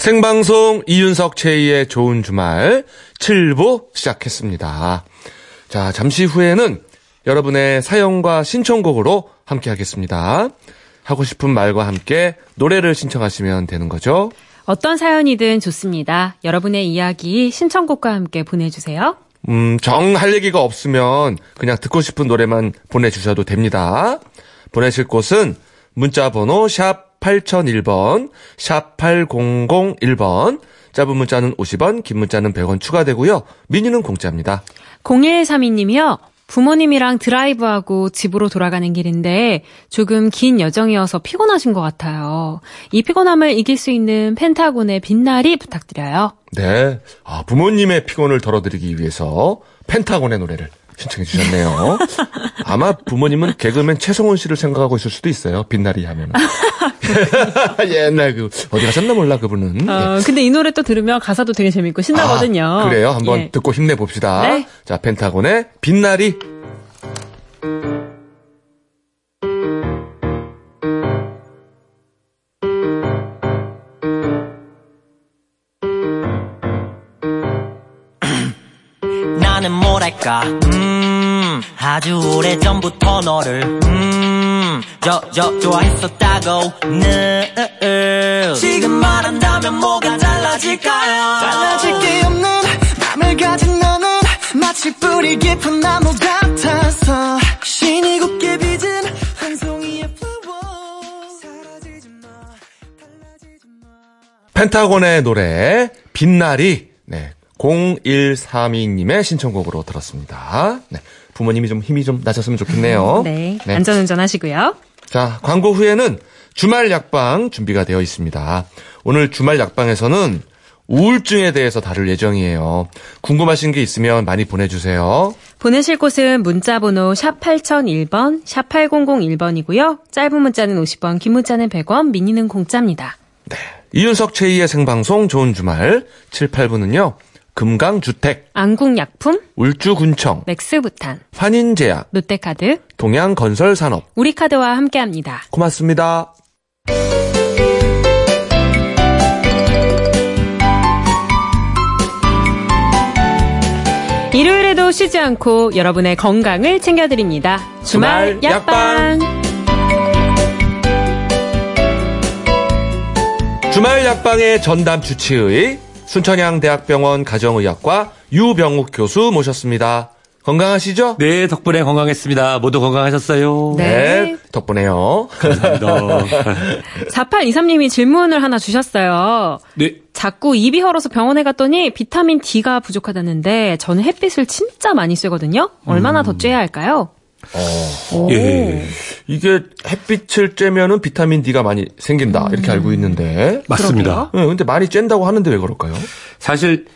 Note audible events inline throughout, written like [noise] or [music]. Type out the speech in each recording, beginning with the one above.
생방송 이윤석 최희의 좋은 주말 7부 시작했습니다. 자, 잠시 후에는 여러분의 사연과 신청곡으로 함께 하겠습니다. 하고 싶은 말과 함께 노래를 신청하시면 되는 거죠. 어떤 사연이든 좋습니다. 여러분의 이야기 신청곡과 함께 보내주세요. 음, 정 할 얘기가 없으면 그냥 듣고 싶은 노래만 보내주셔도 됩니다. 보내실 곳은 문자 번호 샵 8001번, 샵 8001번, 짧은 문자는 50원, 긴 문자는 100원 추가되고요. 미니는 공짜입니다. 0132님이요. 부모님이랑 드라이브하고 집으로 돌아가는 길인데 조금 긴 여정이어서 피곤하신 것 같아요. 이 피곤함을 이길 수 있는 펜타곤의 빛날이 부탁드려요. 네. 아, 부모님의 피곤을 덜어드리기 위해서 펜타곤의 노래를 신청해 주셨네요. 아마 부모님은 개그맨 최성훈 씨를 생각하고 있을 수도 있어요. 빛나리 하면은. [laughs] 옛날 그, 어디 가셨나 몰라, 그분은. 예. 어, 근데 이 노래 또 들으면 가사도 되게 재밌고 신나거든요. 아, 그래요? 한번 예. 듣고 힘내 봅시다. 네. 자, 펜타곤의 빛나리. 나는 뭐랄까 음 아주 오래전부터 너를 음저 저 좋아했었다고 늘 지금 말한다면 뭐가 달라질까요 달라질 게 없는 맘을 가진 너는 마치 뿌리 깊은 나무 같아서 신이 곱게 빚은 한 송이의 flower 사라지지 마 달라지지 마 펜타곤의 노래, 빛나리. 네. 0132님의 신청곡으로 들었습니다. 네. 부모님이 좀 힘이 좀 나셨으면 좋겠네요. [laughs] 네. 안전운전 하시고요. 자, 광고 후에는 주말 약방 준비가 되어 있습니다. 오늘 주말 약방에서는 우울증에 대해서 다룰 예정이에요. 궁금하신 게 있으면 많이 보내주세요. 보내실 곳은 문자번호 샵 8001번, 샵 8001번이고요. 짧은 문자는 50원, 긴 문자는 100원, 미니는 공짜입니다. 이윤석 최희의 생방송 좋은 주말 7, 8부는요. 금강주택, 안국약품, 울주군청, 맥스부탄, 환인제약, 롯데카드, 동양건설산업. 우리카드와 함께합니다. 고맙습니다. 일요일에도 쉬지 않고 여러분의 건강을 챙겨드립니다. 주말, 주말 약방. 약방. 주말 약방의 전담 주치의 순천향대학병원 가정의학과 유병욱 교수 모셨습니다. 건강하시죠? 네, 덕분에 건강했습니다. 모두 건강하셨어요? 네. 덕분에요. 감사합니다. [laughs] 4823님이 질문을 하나 주셨어요. 네. 자꾸 입이 헐어서 병원에 갔더니 비타민 D가 부족하다는데 저는 햇빛을 진짜 많이 ଶ୍ୱ거든요. 얼마나 더 쬐야 할까요? 예. 이게 햇빛을 쬐면은 비타민 D가 많이 생긴다. 이렇게 알고 있는데. 맞습니다. 네, 근데 많이 쬐다고 하는데 왜 그럴까요? 사실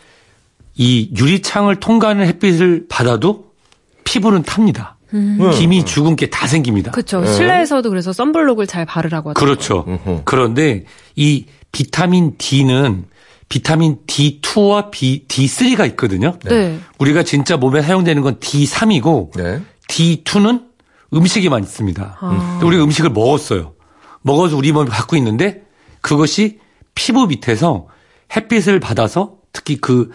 이 유리창을 통과하는 햇빛을 받아도 피부는 탑니다. 김이 죽은 게 다 생깁니다. 그렇죠. 실내에서도 그래서 썬블록을 잘 바르라고 하죠. 그렇죠. 음흠. 그런데 이 비타민 D는 비타민 D2와 B, D3가 있거든요. 네. 우리가 진짜 몸에 사용되는 건 D3이고 네. D2는 음식에만 있습니다. 근데 우리가 음식을 먹었어요. 먹어서 우리 몸에 갖고 있는데 그것이 피부 밑에서 햇빛을 받아서 특히 그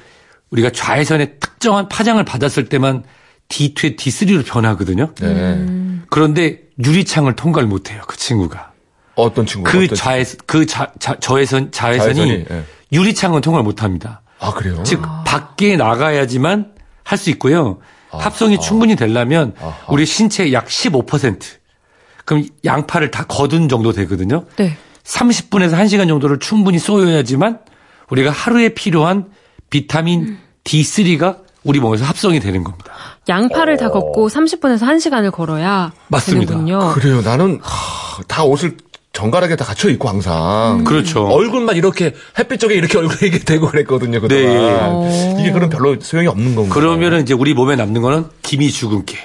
우리가 좌회선의 특정한 파장을 받았을 때만 D2에 D3로 변하거든요. 네. 그런데 유리창을 통과를 못해요. 그 친구가. 어떤 친구? 그 어떤 좌회 그 자, 자, 저회선 자외선이 자외선이, 예. 유리창은 통과를 못합니다. 아, 그래요? 즉 밖에 나가야지만 할 수 있고요. 합성이 충분히 되려면 아하. 우리 신체의 약 15% 그럼 양파를 다 거둔 정도 되거든요. 네. 30분에서 1시간 정도를 충분히 쏘여야지만 우리가 하루에 필요한 비타민 D3가 우리 몸에서 합성이 되는 겁니다. 양파를 다 걷고 30분에서 1시간을 걸어야 맞습니다. 되는군요. 그래요. 나는 하, 다 옷을 정갈하게 다 갖춰 입고 항상. 그렇죠. 얼굴만 이렇게 햇빛 쪽에 이렇게 [laughs] 얼굴이 되고 그랬거든요. 그동안. 네. 어. 이게 그럼 별로 소용이 없는 건가요? 그러면은 이제 우리 몸에 남는 거는 김이 죽은 깨.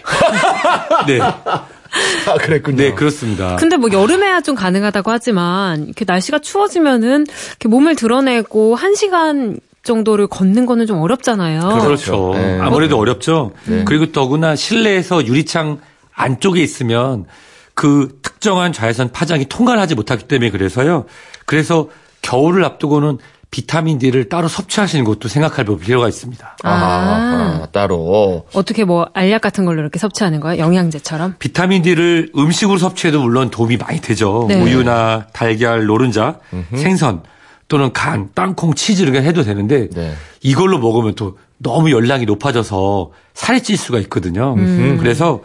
네. 아, 그랬군요. 네, 그렇습니다. 근데 뭐 여름에야 좀 가능하다고 하지만 이렇게 날씨가 추워지면은 이렇게 몸을 드러내고 1시간 정도를 걷는 거는 좀 어렵잖아요. 그렇죠. 네. 아무래도 어렵죠. 그리고 더구나 실내에서 유리창 안쪽에 있으면 그 특정한 자외선 파장이 통과를 하지 못하기 때문에 그래서요. 그래서 겨울을 앞두고는 비타민 D를 따로 섭취하시는 것도 생각할 필요가 있습니다. 아, 아, 따로. 어떻게 뭐 알약 같은 걸로 이렇게 섭취하는 거예요? 영양제처럼? 비타민 D를 음식으로 섭취해도 물론 도움이 많이 되죠. 네. 우유나 달걀, 노른자, 생선 또는 간, 땅콩, 치즈 이렇게 해도 되는데 네. 이걸로 먹으면 또 너무 열량이 높아져서 살이 찔 수가 있거든요. 그래서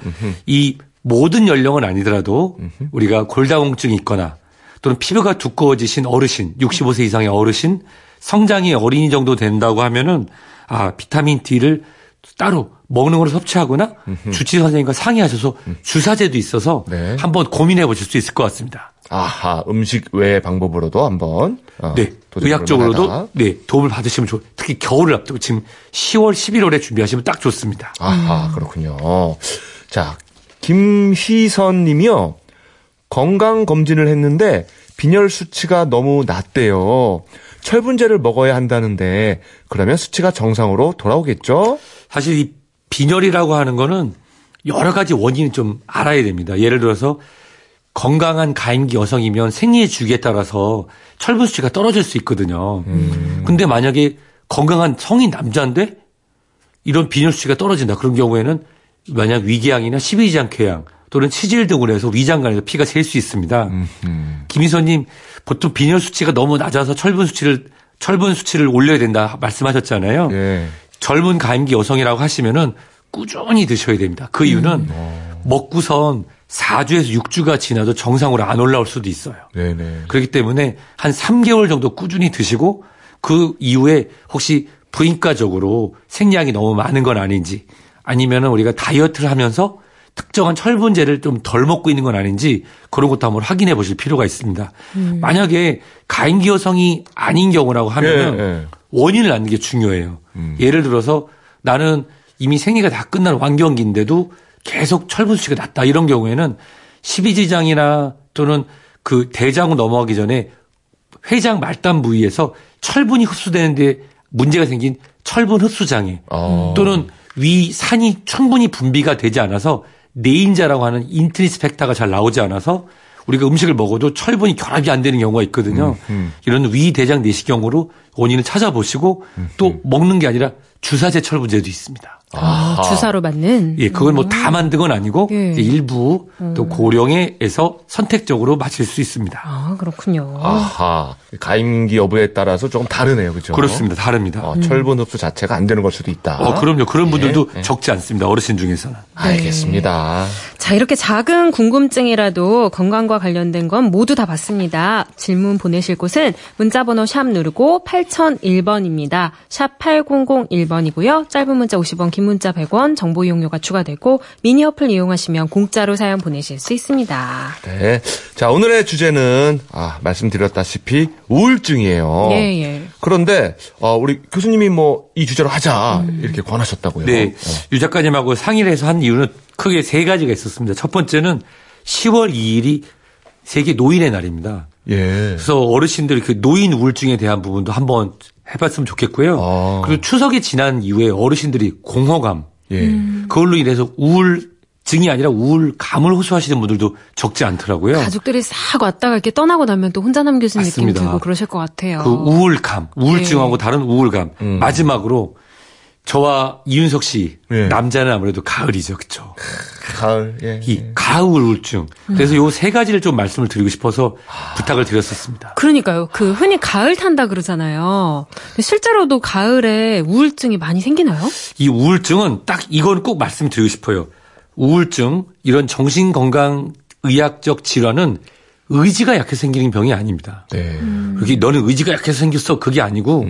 이 모든 연령은 아니더라도 우리가 골다공증이 있거나 또는 피부가 두꺼워지신 어르신, 65세 이상의 어르신, 성장이 어린이 정도 된다고 하면은 아, 비타민 D를 따로 먹는 걸 섭취하거나 주치 선생님과 상의하셔서 주사제도 있어서 네. 한번 고민해 보실 수 있을 것 같습니다. 아하, 음식 외의 방법으로도 한번. 어, 네. 의학적으로도. 네, 도움을 받으시면 좋 특히 겨울을 앞두고 지금 10월, 11월에 준비하시면 딱 좋습니다. 아하, 그렇군요. 자, 김희선 님이요. 건강 검진을 했는데 빈혈 수치가 너무 낮대요. 철분제를 먹어야 한다는데 그러면 수치가 정상으로 돌아오겠죠? 사실 이 빈혈이라고 하는 거는 여러 가지 원인을 좀 알아야 됩니다. 예를 들어서 건강한 가임기 여성이면 생리의 주기에 따라서 철분 수치가 떨어질 수 있거든요. 근데 만약에 건강한 성인 남자인데 이런 빈혈 수치가 떨어진다. 그런 경우에는 만약 위궤양이나 십이지장 궤양 또는 치질 등으로 해서 위장관에서 피가 셀 수 있습니다. 김희선님 보통 빈혈 수치가 너무 낮아서 철분 수치를 철분 수치를 올려야 된다 말씀하셨잖아요. 예. 젊은 가임기 여성이라고 하시면은 꾸준히 드셔야 됩니다. 그 이유는 먹고선 4주에서 6주가 지나도 정상으로 안 올라올 수도 있어요. 네네. 그렇기 때문에 한 3개월 정도 꾸준히 드시고 그 이후에 혹시 부인과적으로 생량이 너무 많은 건 아닌지 아니면은 우리가 다이어트를 하면서 특정한 철분제를 좀 덜 먹고 있는 건 아닌지 그런 것도 한번 확인해 보실 필요가 있습니다. 만약에 가임기 여성이 아닌 경우라고 하면은 예, 예. 원인을 아는 게 중요해요. 예를 들어서 나는 이미 생리가 다 끝난 완경기인데도 계속 철분 수치가 낮다 이런 경우에는 십이지장이나 또는 그 대장으로 넘어가기 전에 회장 말단 부위에서 철분이 흡수되는데 문제가 생긴 철분 흡수 장애 어. 또는 위 산이 충분히 분비가 되지 않아서 내인자라고 하는 intrinsic factor가 잘 나오지 않아서 우리가 음식을 먹어도 철분이 결합이 안 되는 경우가 있거든요. 이런 위 대장 내시경으로 원인을 찾아보시고 또 먹는 게 아니라 주사 제 철분제도 있습니다. 아, 주사로 맞는. 예, 그건 뭐 다 만든 건 아니고 예. 일부 또 고령에서 선택적으로 맞을 수 있습니다. 아, 그렇군요. 아하. 가임기 여부에 따라서 조금 다르네요. 그죠? 그렇습니다. 다릅니다. 어, 철분 흡수 자체가 안 되는 걸 수도 있다. 어, 그럼요. 그런 분들도 예. 적지 않습니다. 어르신 중에서는. 알겠습니다. 자, 이렇게 작은 궁금증이라도 건강과 관련된 건 모두 다 받습니다. 질문 보내실 곳은 문자 번호 샵 누르고 8001번입니다. 샵 8001번이고요. 짧은 문자 50원, 긴 문자 100원, 정보 이용료가 추가되고 미니 어플 이용하시면 공짜로 사연 보내실 수 있습니다. 네. 자, 오늘의 주제는, 아, 말씀드렸다시피, 우울증이에요. 예, 예. 그런데, 어, 우리 교수님이 뭐, 이 주제로 하자, 이렇게 권하셨다고요. 네. 어. 유 작가님하고 상의를 해서 한 이유는 크게 세 가지가 있었습니다. 첫 번째는 10월 2일이 세계 노인의 날입니다. 예. 그래서 어르신들 그 노인 우울증에 대한 부분도 한번 해봤으면 좋겠고요. 아. 그리고 추석이 지난 이후에 어르신들이 공허감, 예. 그걸로 인해서 우울 증이 아니라 우울감을 호소하시는 분들도 적지 않더라고요. 가족들이 싹 왔다가 이렇게 떠나고 나면 또 혼자 남겨진 느낌 맞습니다. 들고 그러실 것 같아요. 그 우울감, 우울증하고 네. 다른 우울감. 음. 마지막으로 저와 이윤석 씨 예. 남자는 아무래도 가을이죠, 그렇죠? 가을, 예. 이 가을 우울증. 그래서 요 세 가지를 좀 말씀을 드리고 싶어서 부탁을 드렸었습니다. 그러니까요. 그 흔히 가을 탄다 그러잖아요. 근데 실제로도 가을에 우울증이 많이 생기나요? 이 우울증은 딱 이건 꼭 말씀드리고 싶어요. 우울증 이런 정신 건강 의학적 질환은 의지가 약해서 생기는 병이 아닙니다. 네. 그게 너는 의지가 약해서 생겼어 그게 아니고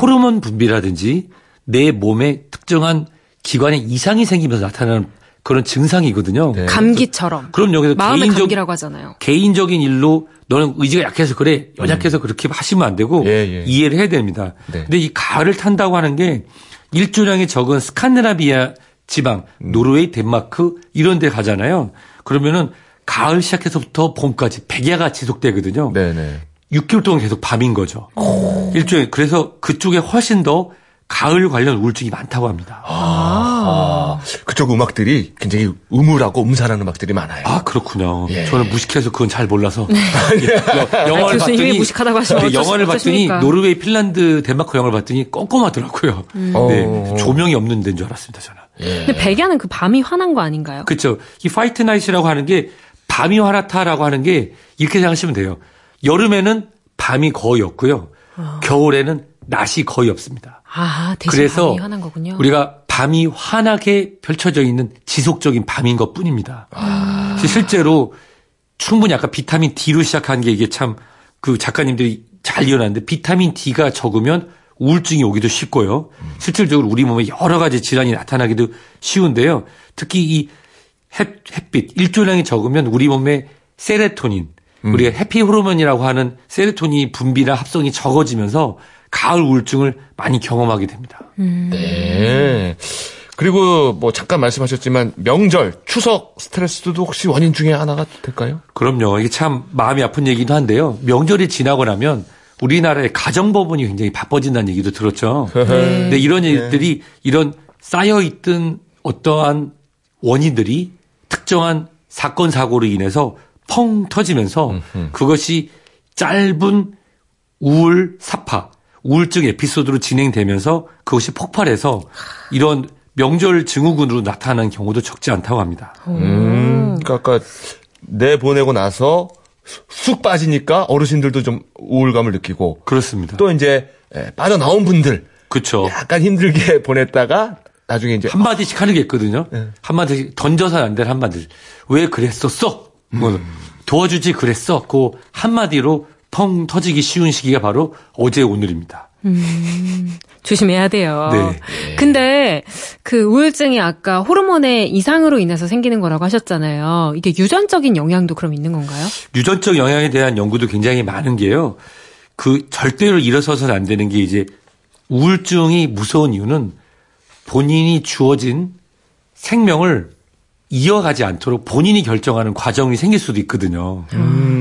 호르몬 분비라든지 내 몸에 특정한 기관에 이상이 생기면서 나타나는 그런 증상이거든요. 네. 감기처럼. 그럼 여기서 마음의 개인적 감기라고 하잖아요. 개인적인 일로 너는 의지가 약해서 그래 연약해서 그렇게 하시면 안 되고 음. 예, 예. 이해를 해야 됩니다. 네. 근데 이 가을을 탄다고 하는 게 일조량이 적은 스칸디나비아 지방, 음. 노르웨이, 덴마크 이런 데 가잖아요. 그러면은 가을 시작해서부터 봄까지 백야가 지속되거든요. 네네. 6개월 동안 계속 밤인 거죠. 일종의 그래서 그쪽에 훨씬 더 가을 관련 우울증이 많다고 합니다. 아, 그쪽 음악들이 굉장히 음울하고 음산한 음악들이 많아요. 아 그렇군요. 예. 저는 무식해서 그건 잘 몰라서 [laughs] 여- 영화를 아, 교수님이 봤더니 무식하다고 하시면 네, 어쩌- 영화를 봤더니 어쩌십니까? 노르웨이, 핀란드, 덴마크 영화를 봤더니 껌껌하더라고요. 네, 어. 조명이 없는 데인 줄 알았습니다 저는. 근데 백야는 그 밤이 환한 거 아닌가요? 그렇죠. 이 white night라고 하는 게 밤이 환하다라고 하는 게 이렇게 생각하시면 돼요. 여름에는 밤이 거의 없고요. 겨울에는 낮이 거의 없습니다. 아, 대신 그래서 밤이 환한 거군요. 우리가 밤이 환하게 펼쳐져 있는 지속적인 밤인 것 뿐입니다. 실제로 충분히 아까 비타민 D로 시작한 게 이게 참 그 작가님들이 잘 이어놨는데 비타민 D가 적으면 우울증이 오기도 쉽고요. 실질적으로 우리 몸에 여러 가지 질환이 나타나기도 쉬운데요. 특히 이 햇, 햇빛, 일조량이 적으면 우리 몸에 세레토닌, 우리가 해피 호르몬이라고 하는 세레토닌 분비나 합성이 적어지면서 가을 우울증을 많이 경험하게 됩니다. 네. 그리고 뭐 잠깐 말씀하셨지만 명절, 추석 스트레스도 혹시 원인 중에 하나가 될까요? 그럼요. 이게 참 마음이 아픈 얘기도 한데요. 명절이 지나고 나면 우리나라의 가정법원이 굉장히 바빠진다는 얘기도 들었죠. [laughs] 근데 이런 일들이 이런 쌓여있던 어떠한 원인들이 특정한 사건, 사고로 인해서 펑 터지면서 그것이 짧은 우울 우울증 에피소드로 진행되면서 그것이 폭발해서 이런 명절 증후군으로 나타나는 경우도 적지 않다고 합니다. 음, 그러니까 아까 내 보내고 나서 쑥 빠지니까 어르신들도 좀 우울감을 느끼고 그렇습니다. 또 이제 예, 빠져나온 분들 그렇죠. 약간 힘들게 [laughs] 보냈다가 나중에 이제 한 마디씩 하는 게 있거든요. 네. 한 마디씩 던져서 안 될 한 마디. 왜 그랬었어? 뭐 음. 도와주지 그랬어. 그 한 마디로 펑 터지기 쉬운 시기가 바로 어제 오늘입니다. 조심해야 돼요. 네. 근데 그 우울증이 아까 호르몬의 이상으로 인해서 생기는 거라고 하셨잖아요. 이게 유전적인 영향도 그럼 있는 건가요? 유전적 영향에 대한 연구도 굉장히 많은 게요. 그 절대로 일어서서는 안 되는 게 이제 우울증이 무서운 이유는 본인이 주어진 생명을 이어가지 않도록 본인이 결정하는 과정이 생길 수도 있거든요.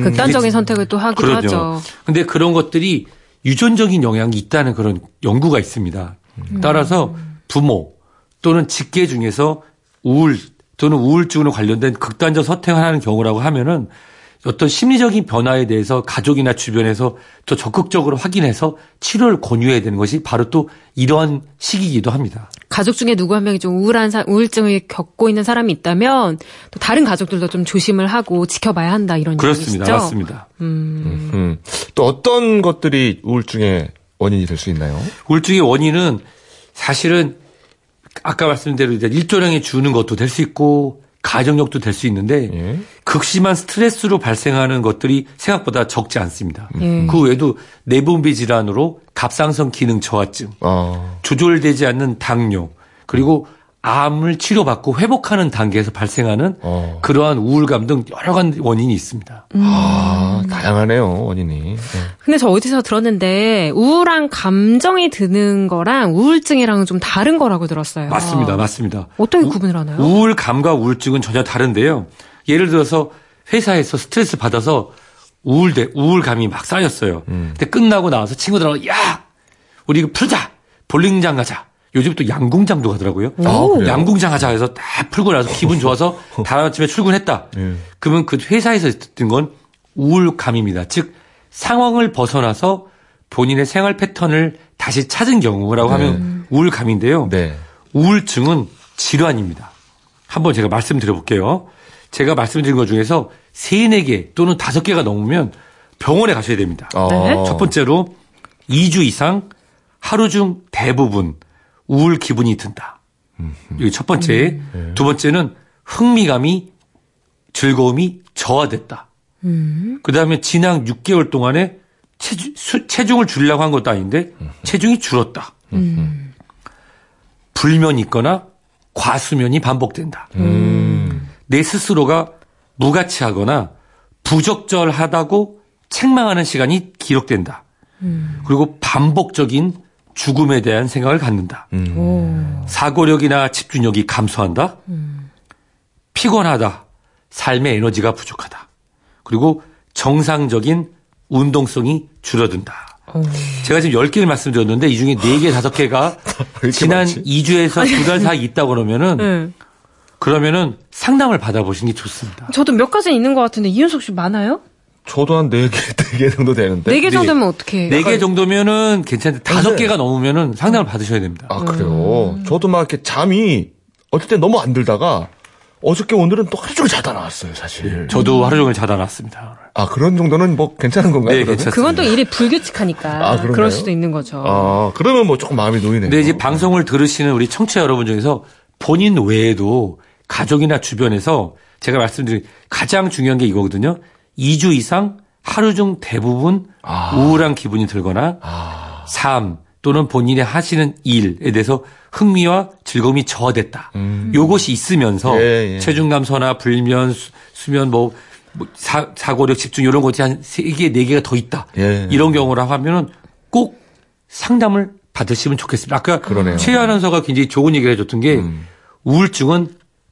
극단적인 이게 선택을 또 하기도 그럼요. 하죠. 근데 그런 것들이 유전적인 영향이 있다는 그런 연구가 있습니다. 따라서 부모 또는 직계 중에서 우울 또는 우울증으로 관련된 극단적 선택을 하는 경우라고 하면은 어떤 심리적인 변화에 대해서 가족이나 주변에서 더 적극적으로 확인해서 치료를 권유해야 되는 것이 바로 또 이러한 시기이기도 합니다. 가족 중에 누구 한 명이 좀 우울한 사- 우울증을 겪고 있는 사람이 있다면 또 다른 가족들도 좀 조심을 하고 지켜봐야 한다 이런 그렇습니다. 얘기시죠? 맞습니다. 음, 또 어떤 것들이 우울증의 원인이 될 수 있나요? 우울증의 원인은 사실은 아까 말씀드린 대로 이제 일조량이 주는 것도 될 수 있고 가정력도 될 수 있는데 예. 극심한 스트레스로 발생하는 것들이 생각보다 적지 않습니다. 예. 그 외에도 내분비 질환으로 갑상선 기능 저하증, 어, 조절되지 않는 당뇨, 그리고 암을 치료받고 회복하는 단계에서 발생하는 어. 그러한 우울감 등 여러 가지 원인이 있습니다. 아, 다양하네요, 원인이. 네. 근데 저 어디서 들었는데 우울한 감정이 드는 거랑 우울증이랑은 좀 다른 거라고 들었어요. 맞습니다. 맞습니다. 어떻게 우- 구분을 하나요? 우울감과 우울증은 전혀 다른데요. 예를 들어서 회사에서 스트레스 받아서 우울대 우울감이 막 쌓였어요. 근데 끝나고 나와서 친구들하고 야 우리 이거 풀자 볼링장 가자. 요즘 또 양궁장도 가더라고요. 아? 양궁장 하자 해서 다 풀고 나서 기분 좋아서 [laughs] 다음 아침에 출근했다. 예. 그러면 그 회사에서 듣는 건 우울감입니다. 즉 상황을 벗어나서 본인의 생활 패턴을 다시 찾은 경우라고 하면 우울감인데요. 네. 우울증은 질환입니다. 한번 제가 말씀드려 볼게요. 제가 말씀드린 것 중에서 세네 개 또는 다섯 개가 넘으면 병원에 가셔야 됩니다. 어. 네. 첫 번째로 2주 이상 하루 중 대부분 우울 기분이 든다. 이게 첫 번째. 두 번째는 흥미감이 즐거움이 저하됐다. 그 다음에 지난 6개월 동안에 체중, 수- 체중을 줄이려고 한 것도 아닌데 체중이 줄었다. 불면이 있거나 과수면이 반복된다. 내 스스로가 무가치하거나 부적절하다고 책망하는 시간이 기록된다. 그리고 반복적인 죽음에 대한 생각을 갖는다. 사고력이나 집중력이 감소한다. 피곤하다. 삶의 에너지가 부족하다. 그리고 정상적인 운동성이 줄어든다. 제가 지금 10개를 말씀드렸는데 이 중에 4개, 5개가 [laughs] 이렇게 지난 많지? 2주에서 두 달 사이 있다고 그러면은 네. 그러면은 상담을 받아보시는 게 좋습니다. 저도 몇 가지 있는 것 같은데 이윤석 씨 많아요? 저도 한 4개, 4개 정도 되는데. 네개 정도면 어떻게? 4개 정도면은 괜찮은데 다섯 네. 개가 넘으면은 상담을 받으셔야 됩니다. 아, 그래요? 저도 막 이렇게 잠이 때 너무 안 들다가 어저께 오늘은 또 하루 종일 자다 나왔어요, 사실. 저도 하루 종일 자다 놨습니다. 아, 그런 정도는 뭐 괜찮은 건가요? 네? 괜찮습니다. 그건 또 일이 불규칙하니까 아, 그런가요? 그럴 수도 있는 거죠. 아, 그러면 뭐 조금 마음이 놓이네요. 근데 이제 방송을 들으시는 우리 청취자 여러분 중에서 본인 외에도 가족이나 주변에서 제가 말씀드린 가장 중요한 게 이거거든요. 2주 이상 하루 중 대부분 우울한 기분이 들거나 삶 또는 본인이 하시는 일에 대해서 흥미와 즐거움이 저하됐다. 요것이 있으면서 예, 예. 체중 감소나 불면 수- 수면 뭐, 뭐 사, 사고력 집중 이런 것이 한세 개, 네 개가 더 있다. 예. 이런 경우라 하면은 꼭 상담을 받으시면 좋겠습니다. 아까. 음. 최 아나운서가 굉장히 좋은 얘기를 해줬던 게 우울증은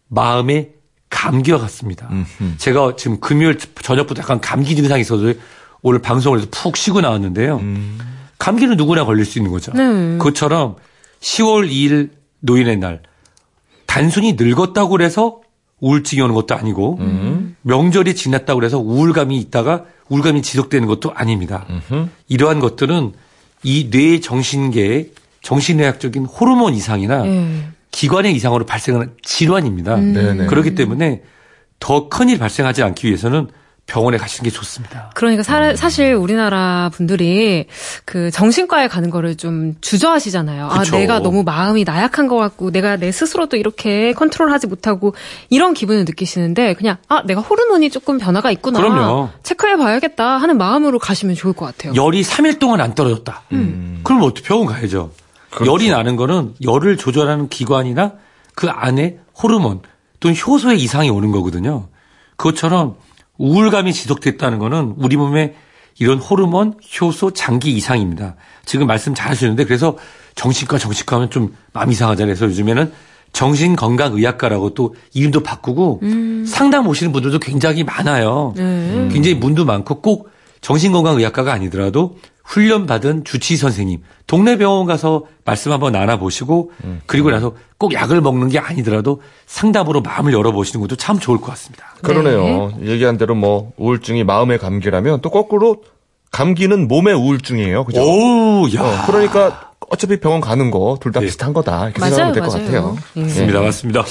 마음의 감기와 같습니다. 제가 지금 금요일 저녁부터 약간 감기 증상이 있어서 오늘 방송을 해서 푹 쉬고 나왔는데요. 음. 감기는 누구나 걸릴 수 있는 거죠. 네. 그것처럼 10월 2일 노인의 날 단순히 늙었다고 그래서 우울증이 오는 것도 아니고 명절이 지났다고 그래서 우울감이 있다가 우울감이 지속되는 것도 아닙니다. 이러한 것들은 이 뇌 정신계의 정신의학적인 호르몬 이상이나 예. 기관의 이상으로 발생하는 질환입니다. 네네. 그렇기 때문에 더 큰일 발생하지 않기 위해서는 병원에 가시는 게 좋습니다. 그러니까 사, 사실 우리나라 분들이 그 정신과에 가는 거를 좀 주저하시잖아요. 그쵸. 아, 내가 너무 마음이 나약한 것 같고 내가 내 스스로도 이렇게 컨트롤하지 못하고 이런 기분을 느끼시는데 그냥 아, 내가 호르몬이 조금 변화가 있구나. 그럼요. 체크해 봐야겠다 하는 마음으로 가시면 좋을 것 같아요. 열이 3일 동안 안 떨어졌다. 그럼 어떻게 병원 가야죠. 열이 나는 거는 열을 조절하는 기관이나 그 안에 호르몬 또는 효소의 이상이 오는 거거든요. 그것처럼 우울감이 지속됐다는 거는 우리 몸에 이런 호르몬, 효소, 장기 이상입니다. 지금 말씀 잘 하시는데 그래서 정신과 정신과 하면 좀 마음 이상하잖아요. 그래서 요즘에는 정신건강의학과라고 또 이름도 바꾸고 상담 오시는 분들도 굉장히 많아요. 굉장히 문도 많고 꼭 정신건강의학과가 아니더라도 훈련받은 주치의 선생님, 동네 병원 가서 말씀 한번 나눠보시고 그리고 나서 꼭 약을 먹는 게 아니더라도 상담으로 마음을 열어보시는 것도 참 좋을 것 같습니다. 그러네요. 얘기한 대로 뭐 우울증이 마음의 감기라면 또 거꾸로 감기는 몸의 우울증이에요. 그죠? 오, 야. 어, 그러니까 어차피 병원 가는 거 둘다 예. 비슷한 거다. 이렇게 맞아요, 생각하면 될것 맞아요. 같아요. 예. 맞습니다. 맞습니다.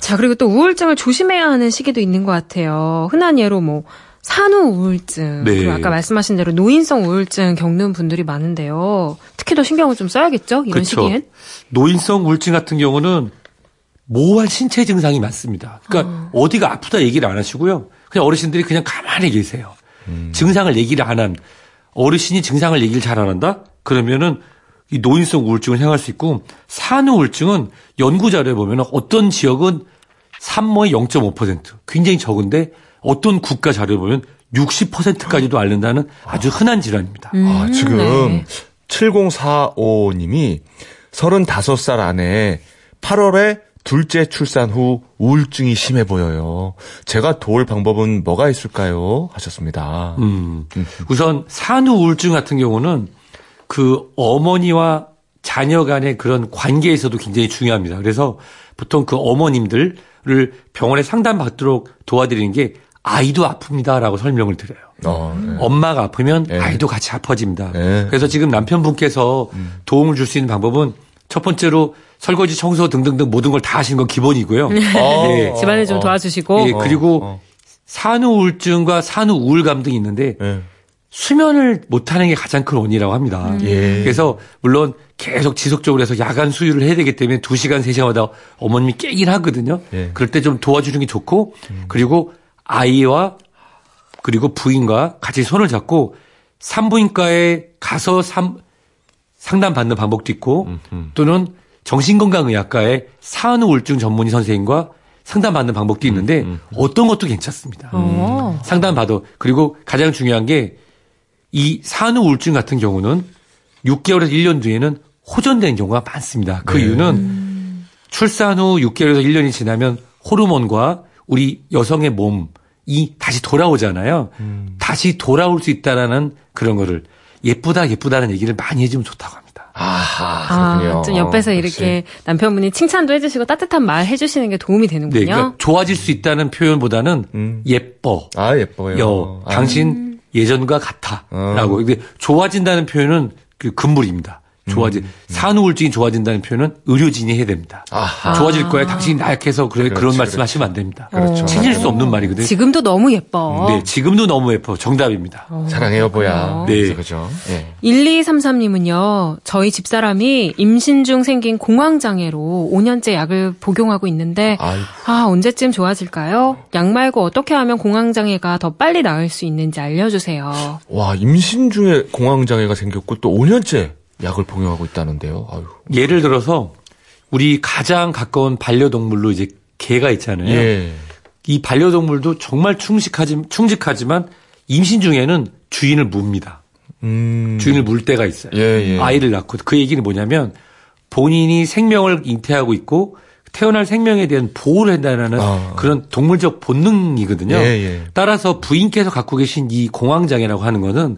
자, 그리고 또 우울증을 조심해야 하는 시기도 있는 것 같아요. 흔한 예로 뭐 산후 우울증, 네. 그리고 아까 말씀하신 대로 노인성 우울증 겪는 분들이 많은데요. 특히 더 신경을 좀 써야겠죠? 이런 그렇죠. 시기엔. 노인성 우울증 같은 경우는 모호한 신체 증상이 많습니다. 그러니까 어. 디가 아프다 얘기를 안 하시고요. 그냥 어르신들이 그냥 가만히 계세요. 증상을 얘기를 안 한 어르신이 증상을 얘기를 잘 안 한다? 그러면은 이 노인성 우울증을 행할 수 있고 산후 우울증은 연구 자료에 보면 어떤 지역은 산모의 0.5% 굉장히 적은데 어떤 국가 자료에 보면 60%까지도 앓는다는 아주 흔한 질환입니다. 아, 지금 네. 7045님이 35살 안에 8월에 둘째 출산 후 우울증이 심해 보여요. 제가 도울 방법은 뭐가 있을까요? 하셨습니다. 음. 우선 산후 우울증 같은 경우는 그 어머니와 자녀 간의 그런 관계에서도 굉장히 중요합니다. 그래서 보통 그 어머님들을 병원에 상담받도록 도와드리는 게 아이도 아픕니다라고 설명을 드려요. 어, 네. 엄마가 아프면 네. 아이도 같이 아파집니다. 네. 그래서 지금 남편분께서 도움을 줄 수 있는 방법은 첫 번째로 설거지, 청소 등등등 모든 걸 다 하시는 건 기본이고요. 어, [laughs] 예. 집안일 좀 어, 도와주시고. 예, 그리고 어. 산후 우울증과 산후 우울감 등이 있는데 예. 수면을 못하는 게 가장 큰 원인이라고 합니다. 예. 그래서 물론 계속 지속적으로 해서 야간 수유를 해야 되기 때문에 2시간, 3시간마다 어머님이 깨긴 하거든요. 예. 그럴 때 좀 도와주는 게 좋고 그리고 아이와 그리고 부인과 같이 손을 잡고 산부인과에 가서 삼- 상담받는 방법도 있고 또는 정신건강의학과의 산후 우울증 전문의 선생님과 상담받는 방법도 있는데 어떤 것도 괜찮습니다. 어. 상담받아. 그리고 가장 중요한 게 이 산후 우울증 같은 경우는 6개월에서 1년 뒤에는 호전되는 경우가 많습니다. 그 이유는 출산 후 6개월에서 1년이 지나면 호르몬과 우리 여성의 몸이 다시 돌아오잖아요. 다시 돌아올 수 있다라는 그런 거를 예쁘다 예쁘다는 얘기를 많이 해주면 좋다고 합니다. 아하, 그렇군요. 아, 좀 옆에서 그렇지. 이렇게 남편분이 칭찬도 해주시고 따뜻한 말 해주시는 게 도움이 되는군요. 네, 그러니까 좋아질 수 있다는 표현보다는 음. 예뻐, 아, 예뻐요. 여, 아. 당신 예전과 같아라고. 근데 좋아진다는 표현은 그 금물입니다. 좋아지 산후우울증이 좋아진다는 표현은 의료진이 해야 됩니다. 아하. 좋아질 거야. 당신이 나약해서 그래 그런 그렇지, 말씀 하시면 안 됩니다. 그렇죠. 챙길 수 없는 말이거든요. 지금도 너무 예뻐. 네, 지금도 너무 예뻐. 정답입니다. 사랑해 여보야. 네. 그래서 그죠. 예. 1233님은요, 저희 집사람이 임신 중 생긴 공황 장애로 5년째 약을 복용하고 있는데, 아이고. 아, 언제쯤 좋아질까요? 약 말고 어떻게 하면 공황 장애가 더 빨리 나을 수 있는지 알려주세요. 와, 임신 중에 공황 장애가 생겼고 또 5년째 약을 복용하고 있다는데요. 아유. 예를 들어서 우리 가장 가까운 반려동물로 이제 개가 있잖아요. 예. 이 반려동물도 정말 충직하지, 충직하지만 임신 중에는 주인을 묵니다. 음. 주인을 물 때가 있어요. 예, 예. 아이를 낳고 그 얘기는 뭐냐면 본인이 생명을 잉태하고 있고 태어날 생명에 대한 보호를 한다는 아. 그런 동물적 본능이거든요. 예, 예. 따라서 부인께서 갖고 계신 이 공황장애라고 하는 거는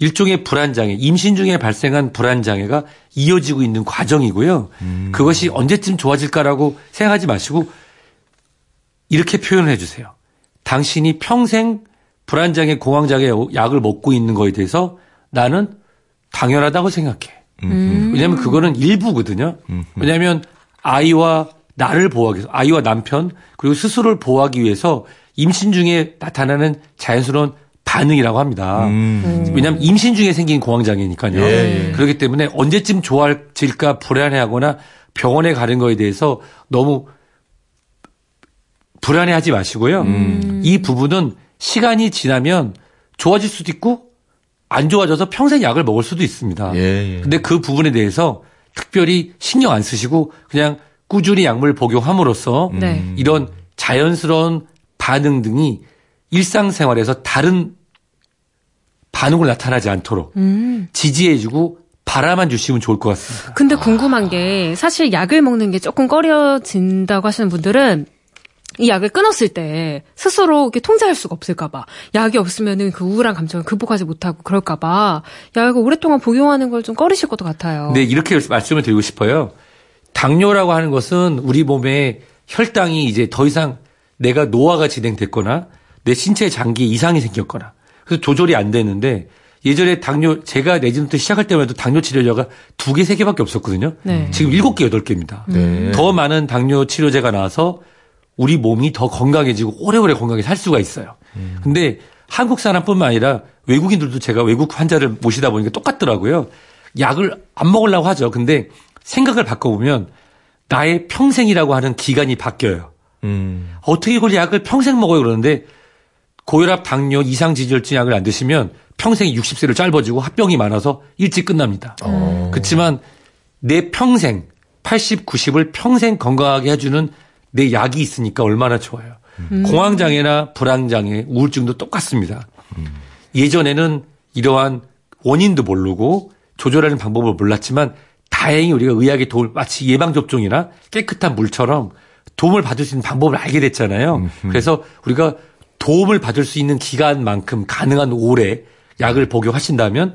일종의 불안장애, 임신 중에 발생한 불안장애가 이어지고 있는 과정이고요. 음. 그것이 언제쯤 좋아질까라고 생각하지 마시고 이렇게 표현을 해주세요. 당신이 평생 불안장애, 공황장애 약을 먹고 있는 거에 대해서 나는 당연하다고 생각해. 왜냐하면 그거는 일부거든요. 왜냐하면 아이와 나를 보호하기 위해서, 아이와 남편, 그리고 스스로를 보호하기 위해서 임신 중에 나타나는 자연스러운 반응이라고 합니다. 왜냐하면 임신 중에 생긴 공황장애니까요. 음. 예, 예. 그렇기 때문에 언제쯤 좋아질까 불안해하거나 병원에 가는 거에 대해서 너무 불안해하지 마시고요. 음. 이 부분은 시간이 지나면 좋아질 수도 있고 안 좋아져서 평생 약을 먹을 수도 있습니다. 예, 예. 근데 그 부분에 대해서 특별히 신경 안 쓰시고 그냥 꾸준히 약물 복용함으로써 네. 이런 자연스러운 반응 등이 일상생활에서 다른 반응을 나타나지 않도록 음. 지지해주고 바라만 주시면 좋을 것 같습니다. 근데 궁금한 게 사실 약을 먹는 게 조금 꺼려진다고 하시는 분들은 이 약을 끊었을 때 스스로 이렇게 통제할 수가 없을까봐 약이 없으면은 그 우울한 감정을 극복하지 못하고 그럴까봐 약을 오랫동안 복용하는 걸 좀 꺼리실 것도 같아요. 근데 이렇게 말씀을 드리고 싶어요. 당뇨라고 하는 것은 우리 몸에 혈당이 이제 더 이상 내가 노화가 진행됐거나 내 신체 장기에 이상이 생겼거나 그래서 조절이 안 되는데 예전에 당뇨 제가 내진부터 시작할 때만 해도 당뇨 치료제가 두 개, 세 개밖에 없었거든요. 네. 지금 일곱 개, 여덟 개입니다. 네. 더 많은 당뇨 치료제가 나와서 우리 몸이 더 건강해지고 오래오래 건강하게 살 수가 있어요. 근데 한국 사람뿐만 아니라 외국인들도 제가 외국 환자를 모시다 보니까 똑같더라고요. 약을 안 먹으려고 하죠. 근데 생각을 바꿔보면 나의 평생이라고 하는 기간이 바뀌어요. 음. 어떻게 이걸 약을 평생 먹어요 그러는데 고혈압, 당뇨, 이상 지질증 약을 안 드시면 평생 60세를 짧아지고 합병이 많아서 일찍 끝납니다. 그렇지만 내 평생 80, 90을 평생 건강하게 해주는 내 약이 있으니까 얼마나 좋아요. 공황장애나 불안장애, 우울증도 똑같습니다. 예전에는 이러한 원인도 모르고 조절하는 방법을 몰랐지만 다행히 우리가 의학의 도움을 마치 예방접종이나 깨끗한 물처럼 도움을 받을 수 있는 방법을 알게 됐잖아요. 그래서 우리가 도움을 받을 수 있는 기간만큼 가능한 오래 약을 복용하신다면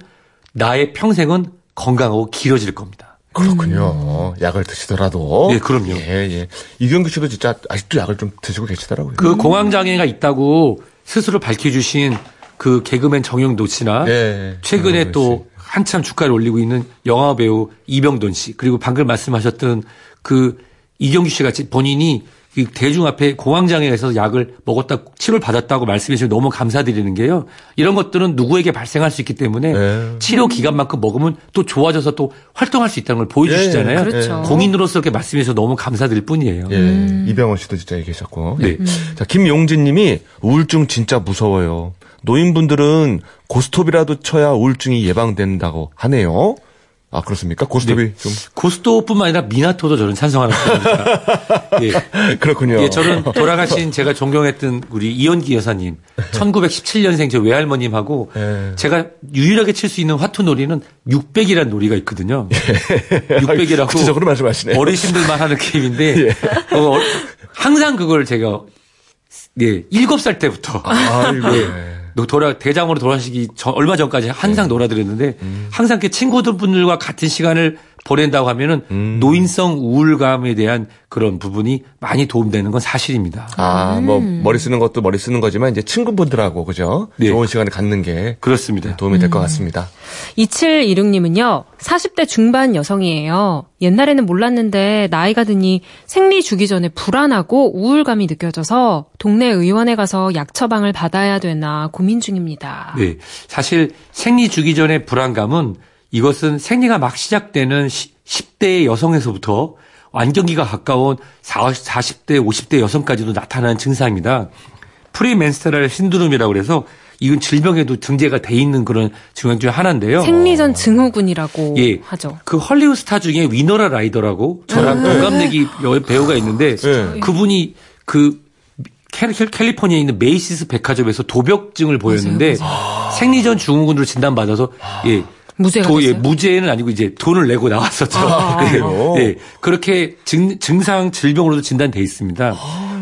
나의 평생은 건강하고 길어질 겁니다. 그렇군요. 약을 드시더라도. 예, 그럼요. 예, 예. 이경규 씨도 진짜 아직도 약을 좀 드시고 계시더라고요. 그 공황장애가 있다고 스스로 밝혀주신 그 개그맨 정영도 씨나 예. 최근에 또 한참 주가를 올리고 있는 영화 배우 이병돈 씨 그리고 방금 말씀하셨던 그 이경규 씨 같이 본인이 그 대중 앞에 공황장애에서 약을 먹었다 치료를 받았다고 말씀해 주시면 너무 감사드리는 게요. 이런 것들은 누구에게 발생할 수 있기 때문에 네. 치료 기간만큼 먹으면 또 좋아져서 또 활동할 수 있다는 걸 보여주시잖아요. 예, 그렇죠. 공인으로서 이렇게 말씀해 주셔서 너무 감사드릴 뿐이에요. 예. 이병헌 씨도 진짜 여기 계셨고. 네. 예. 자, 김용진 님이 우울증 진짜 무서워요. 노인분들은 고스톱이라도 쳐야 우울증이 예방된다고 하네요. 아, 그렇습니까? 고스톱이 좀. 고스톱뿐만 아니라 미나토도 저는 찬성하는 편입니다. [laughs] 예. 그렇군요. 예, 저는 돌아가신 제가 존경했던 우리 이연기 여사님, 1917년생 저 외할머님하고 예. 제가 유일하게 칠 수 있는 화투 놀이는 600이라는 놀이가 있거든요. 600이라고 예. [laughs] 구체적으로 말씀하시네요. 어르신들만 하는 게임인데 [laughs] 어, 항상 그걸 제가 예, 7살 때부터 아이고. 예. 노- 돌아 대장으로 돌아가시기 전- 얼마 전까지 항상 놀아드렸는데 항상 그 친구들 분들과 같은 시간을 보낸다고 하면은 노인성 우울감에 대한 그런 부분이 많이 도움되는 건 사실입니다. 아, 뭐, 머리 쓰는 것도 머리 쓰는 거지만, 이제 친구분들하고, 그죠? 네. 좋은 시간을 갖는 게 그렇습니다. 도움이 될 것 같습니다. 2726님은요, 40대 중반 여성이에요. 옛날에는 몰랐는데, 나이가 드니 생리 주기 전에 불안하고 우울감이 느껴져서, 동네 의원에 가서 약 처방을 받아야 되나 고민 중입니다. 네. 사실 생리 주기 전의 불안감은 이것은 생리가 막 시작되는 10대 여성에서부터 완경기가 가까운 40, 대 50대 여성까지도 나타나는 증상입니다. premenstrual syndrome이라고 그래서 이건 질병에도 등재가 돼 있는 그런 증상 중에 하나인데요. 생리전 증후군이라고 예. 하죠. 그 헐리우드 스타 중에 위노나 라이더라고 저랑 동갑내기 여- 배우가 있는데 네. 그분이 그 캘- 캘리포니아에 있는 메이시스 백화점에서 도벽증을 보였는데 생리전 증후군으로 진단받아서 예. 무죄가 도- 예? 무죄는 아니고 이제 돈을 내고 나왔었죠. [laughs] 예, 그래요? 예. 그렇게 증, 증상 질병으로도 진단돼 있습니다.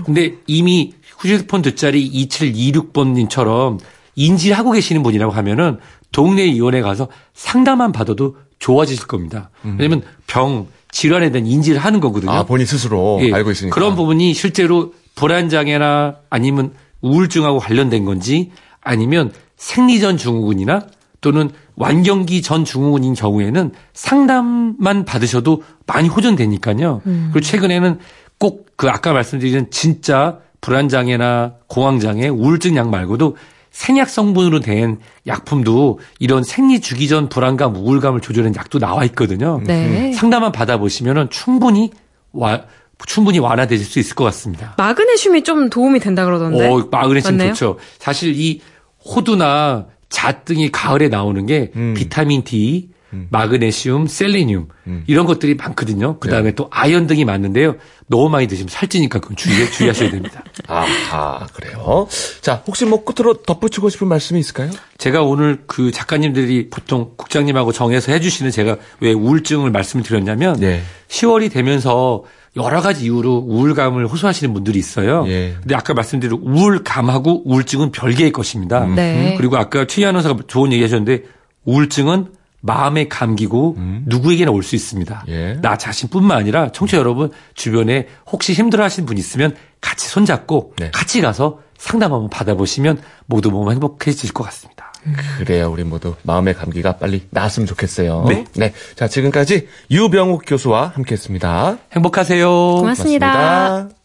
근데 이미 휴대폰 뒷자리 2726번님처럼 인지를 하고 계시는 분이라고 하면은 동네 의원에 가서 상담만 받아도 좋아지실 겁니다. 왜냐면 병, 질환에 대한 인지를 하는 거거든요. 아, 본인 스스로 예, 알고 있으니까. 그런 부분이 실제로 불안장애나 아니면 우울증하고 관련된 건지 아니면 생리전 증후군이나 또는 완경기 전 증후군인 경우에는 상담만 받으셔도 많이 호전되니까요. 그리고 최근에는 꼭 그 아까 말씀드린 진짜 불안장애나 공황장애, 우울증 약 말고도 생약 성분으로 된 약품도 이런 생리 주기 전 불안감, 우울감을 조절하는 약도 나와 있거든요. 네. 상담만 받아보시면은 충분히 와, 충분히 완화되실 수 있을 것 같습니다. 마그네슘이 좀 도움이 된다 그러던데. 어, 마그네슘 맞나요? 좋죠. 사실 이 호두나 잣 등이 가을에 나오는 게 음. 비타민 D, 마그네슘, 셀레늄 이런 것들이 많거든요. 그 다음에 네. 또 아연 등이 많는데요. 너무 많이 드시면 살찌니까 그건 주의, 주의하셔야 됩니다. [laughs] 아, 아, 그래요. 자, 혹시 뭐 끝으로 덧붙이고 싶은 말씀이 있을까요? 제가 오늘 그 작가님들이 보통 국장님하고 정해서 해 주시는 제가 왜 우울증을 말씀을 드렸냐면 네. 10월이 되면서 여러 가지 이유로 우울감을 호소하시는 분들이 있어요. 예. 근데 아까 말씀드린 우울감하고 우울증은 별개의 것입니다. 네. 그리고 아까 최희 아나운서가 좋은 얘기 하셨는데 우울증은 마음의 감기고 누구에게나 올 수 있습니다. 예. 나 자신뿐만 아니라 청취자 여러분 주변에 혹시 힘들어하시는 분 있으면 같이 손잡고 네. 같이 가서 상담 한번 받아보시면 모두 모두 행복해질 것 같습니다. 그래요. 우리 모두 마음의 감기가 빨리 나았으면 좋겠어요. 네. 자, 지금까지 유병욱 교수와 함께 했습니다. 행복하세요. 고맙습니다. 고맙습니다.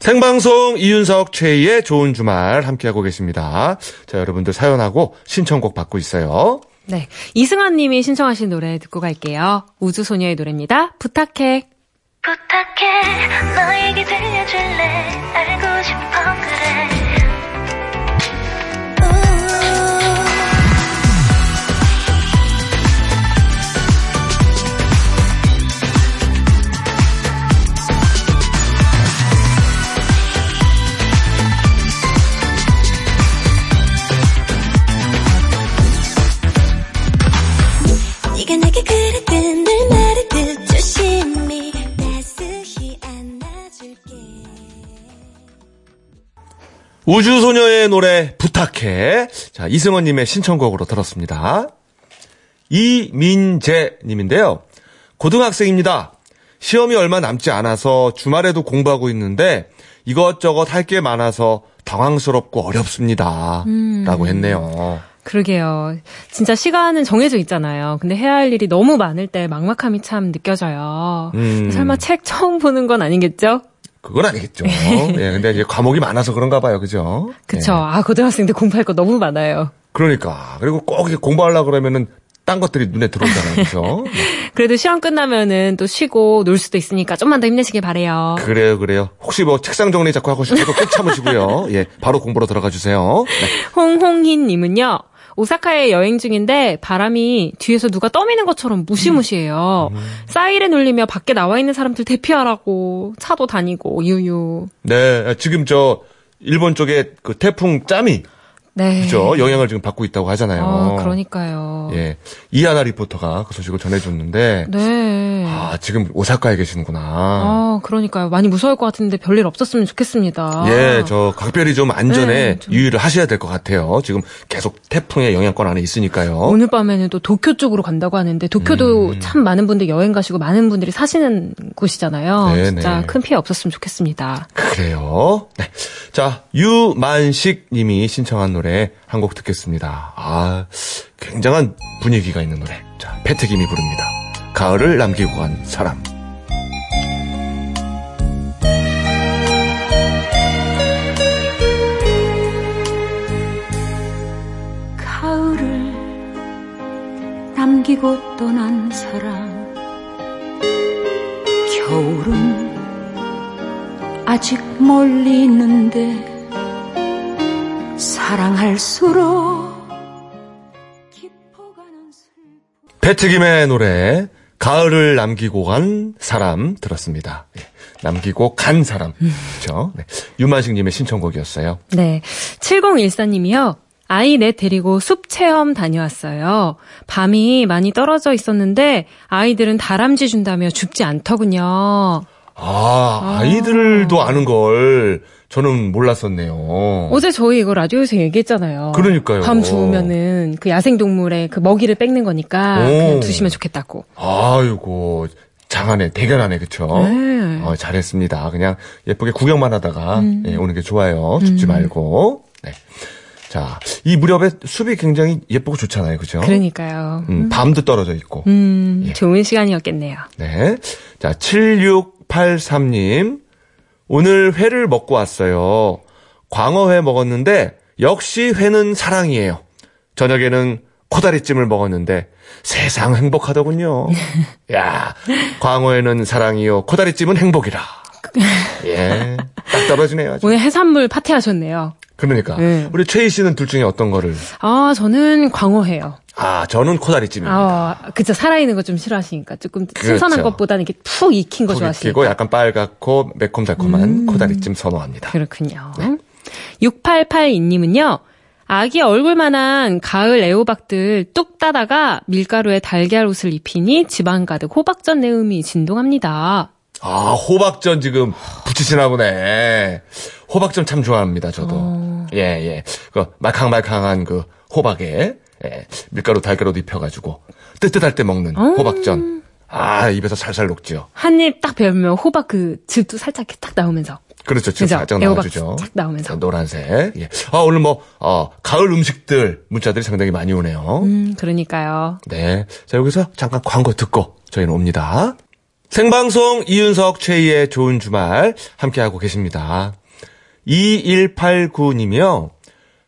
생방송 이윤석 최희의 좋은 주말 함께하고 계십니다. 자, 여러분들 사연하고 신청곡 받고 있어요. 네. 이승환 님이 신청하신 노래 듣고 갈게요. 우주소녀의 노래입니다. 부탁해. 부탁해 너에게 들려줄래 알고 싶어 그래 우주소녀의 노래 부탁해. 자, 이승원님의 신청곡으로 들었습니다. 이민재님인데요. 고등학생입니다. 시험이 얼마 남지 않아서 주말에도 공부하고 있는데 이것저것 할 게 많아서 당황스럽고 어렵습니다. 라고 했네요. 그러게요. 진짜 시간은 정해져 있잖아요. 근데 해야 할 일이 너무 많을 때 막막함이 참 느껴져요. 음. 설마 책 처음 보는 건 아니겠죠? 그건 아니겠죠. 예, 근데 이제 과목이 많아서 그런가 봐요. 그죠? 그쵸. 예. 아, 고등학생들 공부할 거 너무 많아요. 그러니까. 그리고 꼭 공부하려고 그러면은 딴 것들이 눈에 들어오잖아요. 그죠? [laughs] 네. 그래도 시험 끝나면은 또 쉬고 놀 수도 있으니까 좀만 더 힘내시길 바래요. 그래요, 그래요. 혹시 뭐 책상 정리 자꾸 하고 싶어도 꼭 참으시고요. 예, 바로 공부로 들어가 주세요. 네. 홍홍희 님은요. 오사카에 여행 중인데 바람이 뒤에서 누가 떠미는 것처럼 무시무시해요. 사이렌 울리며 밖에 나와 있는 사람들 대피하라고 차도 다니고 유유. 네, 지금 저 일본 쪽에 그 태풍 짬이 네. 그죠 영향을 지금 받고 있다고 하잖아요. 아, 그러니까요. 예, 이하나 리포터가 그 소식을 전해줬는데 네. 아 지금 오사카에 계시는구나. 아, 그러니까요. 많이 무서울 것 같은데 별일 없었으면 좋겠습니다. 예, 저 각별히 좀 안전에 네, 좀. 유의를 하셔야 될 것 같아요. 지금 계속 태풍의 영향권 안에 있으니까요. 오늘 밤에는 또 도쿄 쪽으로 간다고 하는데 도쿄도 음. 참 많은 분들 여행 가시고 많은 분들이 사시는 곳이잖아요. 네, 진짜 네. 큰 피해 없었으면 좋겠습니다. 그래요. 네. 자, 유만식 님이 신청한 노래 한 곡 듣겠습니다. 아, 굉장한 분위기가 있는 노래. 자, 패트김이 부릅니다. 가을을 남기고 간 사람. 가을을 남기고 떠난 사람 겨울은 아직 멀리 있는데 사랑할수록 깊어가는 슬픔 패트김의 노래, 가을을 남기고 간 사람 들었습니다. 예, 남기고 간 사람. 그죠? 네. 유만식 님의 신청곡이었어요. 네. 7014 님이요. 아이 넷 데리고 숲 체험 다녀왔어요. 밤이 많이 떨어져 있었는데 아이들은 다람쥐 준다며 줍지 않더군요. 아, 아이들도 아는 걸 저는 몰랐었네요. 어제 저희 이거 라디오에서 얘기했잖아요. 그러니까요. 밤 주우면은 그 야생동물의 그 먹이를 뺏는 거니까 오. 그냥 두시면 좋겠다고. 아이고, 장하네, 대견하네, 그쵸? 네. 어, 잘했습니다. 그냥 예쁘게 구경만 하다가 음. 예, 오는 게 좋아요. 춥지 말고. 네. 자, 이 무렵에 숲이 굉장히 예쁘고 좋잖아요, 그죠? 그러니까요. 음, 밤도 떨어져 있고. 음, 예. 좋은 시간이었겠네요. 네. 자, 7683님. 오늘 회를 먹고 왔어요. 광어회 먹었는데, 역시 회는 사랑이에요. 저녁에는 코다리찜을 먹었는데, 세상 행복하더군요. [laughs] 야, 광어회는 사랑이요. 코다리찜은 행복이라. [laughs] 예. 딱 떨어지네요. 아주. 오늘 해산물 파티하셨네요. 그러니까. 네. 우리 최희 씨는 둘 중에 어떤 거를? 아, 저는 광어해요. 아, 저는 코다리찜입니다. 아, 그쵸. 살아있는 거 좀 싫어하시니까. 조금 그렇죠. 신선한 것보다는 이렇게 푹 익힌 거푹 좋아하시니까. 익히고 약간 빨갛고 매콤달콤한 코다리찜 선호합니다. 그렇군요. 네. 6882님은요. 아기 얼굴만한 가을 애호박들 뚝 따다가 밀가루에 달걀 옷을 입히니 집안 가득 호박전 내음이 진동합니다. 아, 호박전 지금 붙이시나 보네. 호박전 참 좋아합니다, 저도. 어. 예, 예. 그 말캉말캉한 그 호박에 예, 밀가루 달걀로 입혀가지고 뜨뜻할 때 먹는 어. 호박전. 아, 입에서 살살 녹죠. 한입 딱 베면 호박 그 즙도 살짝 이렇게 딱 나오면서. 그렇죠. 그죠? 살짝 애호박 나와주죠. 쫙 나오면서. 노란색. 예. 아, 오늘 뭐, 어, 가을 음식들 문자들이 상당히 많이 오네요. 음, 그러니까요. 네. 자, 여기서 잠깐 광고 듣고 저희는 옵니다. 생방송 이윤석 최희의 좋은 주말 함께하고 계십니다. 2189님이요.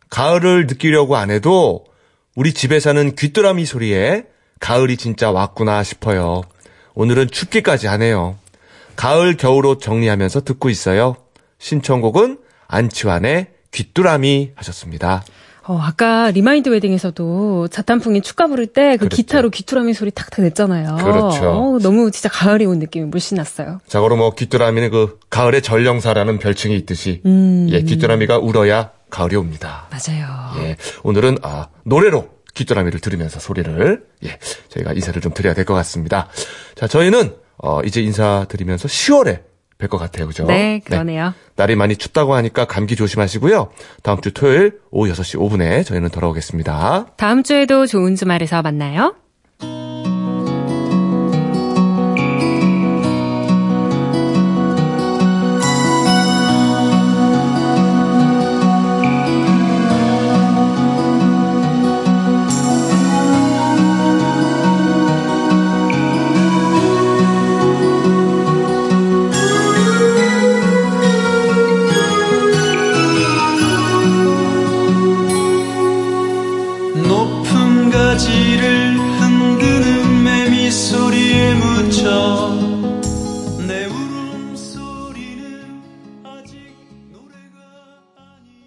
가을을 느끼려고 안 해도 우리 집에 사는 귀뚜라미 소리에 가을이 진짜 왔구나 싶어요. 오늘은 춥기까지 하네요. 가을 겨울옷 정리하면서 듣고 있어요. 신청곡은 안치환의 귀뚜라미 하셨습니다. 어, 아까 remind wedding에서도 자탄풍이 축가 부를 때그 그랬죠. 기타로 귀뚜라미 소리 탁탁 냈잖아요. 그렇죠. 어, 너무 진짜 가을이 온 느낌이 물씬 났어요. 자, 그럼 뭐 귀뚜라미는 그 가을의 전령사라는 별칭이 있듯이 음. 예, 귀뚜라미가 울어야 가을이 옵니다. 맞아요. 예, 오늘은 아, 노래로 귀뚜라미를 들으면서 소리를 예, 저희가 인사를 좀 드려야 될 것 같습니다. 자, 저희는 어, 이제 인사드리면서 10월에 뵐 것 같아요. 그죠? 네, 그러네요. 날이 많이 춥다고 하니까 감기 조심하시고요. 다음 주 토요일 오후 6시 5분에 저희는 돌아오겠습니다. 다음 주에도 좋은 주말에서 만나요.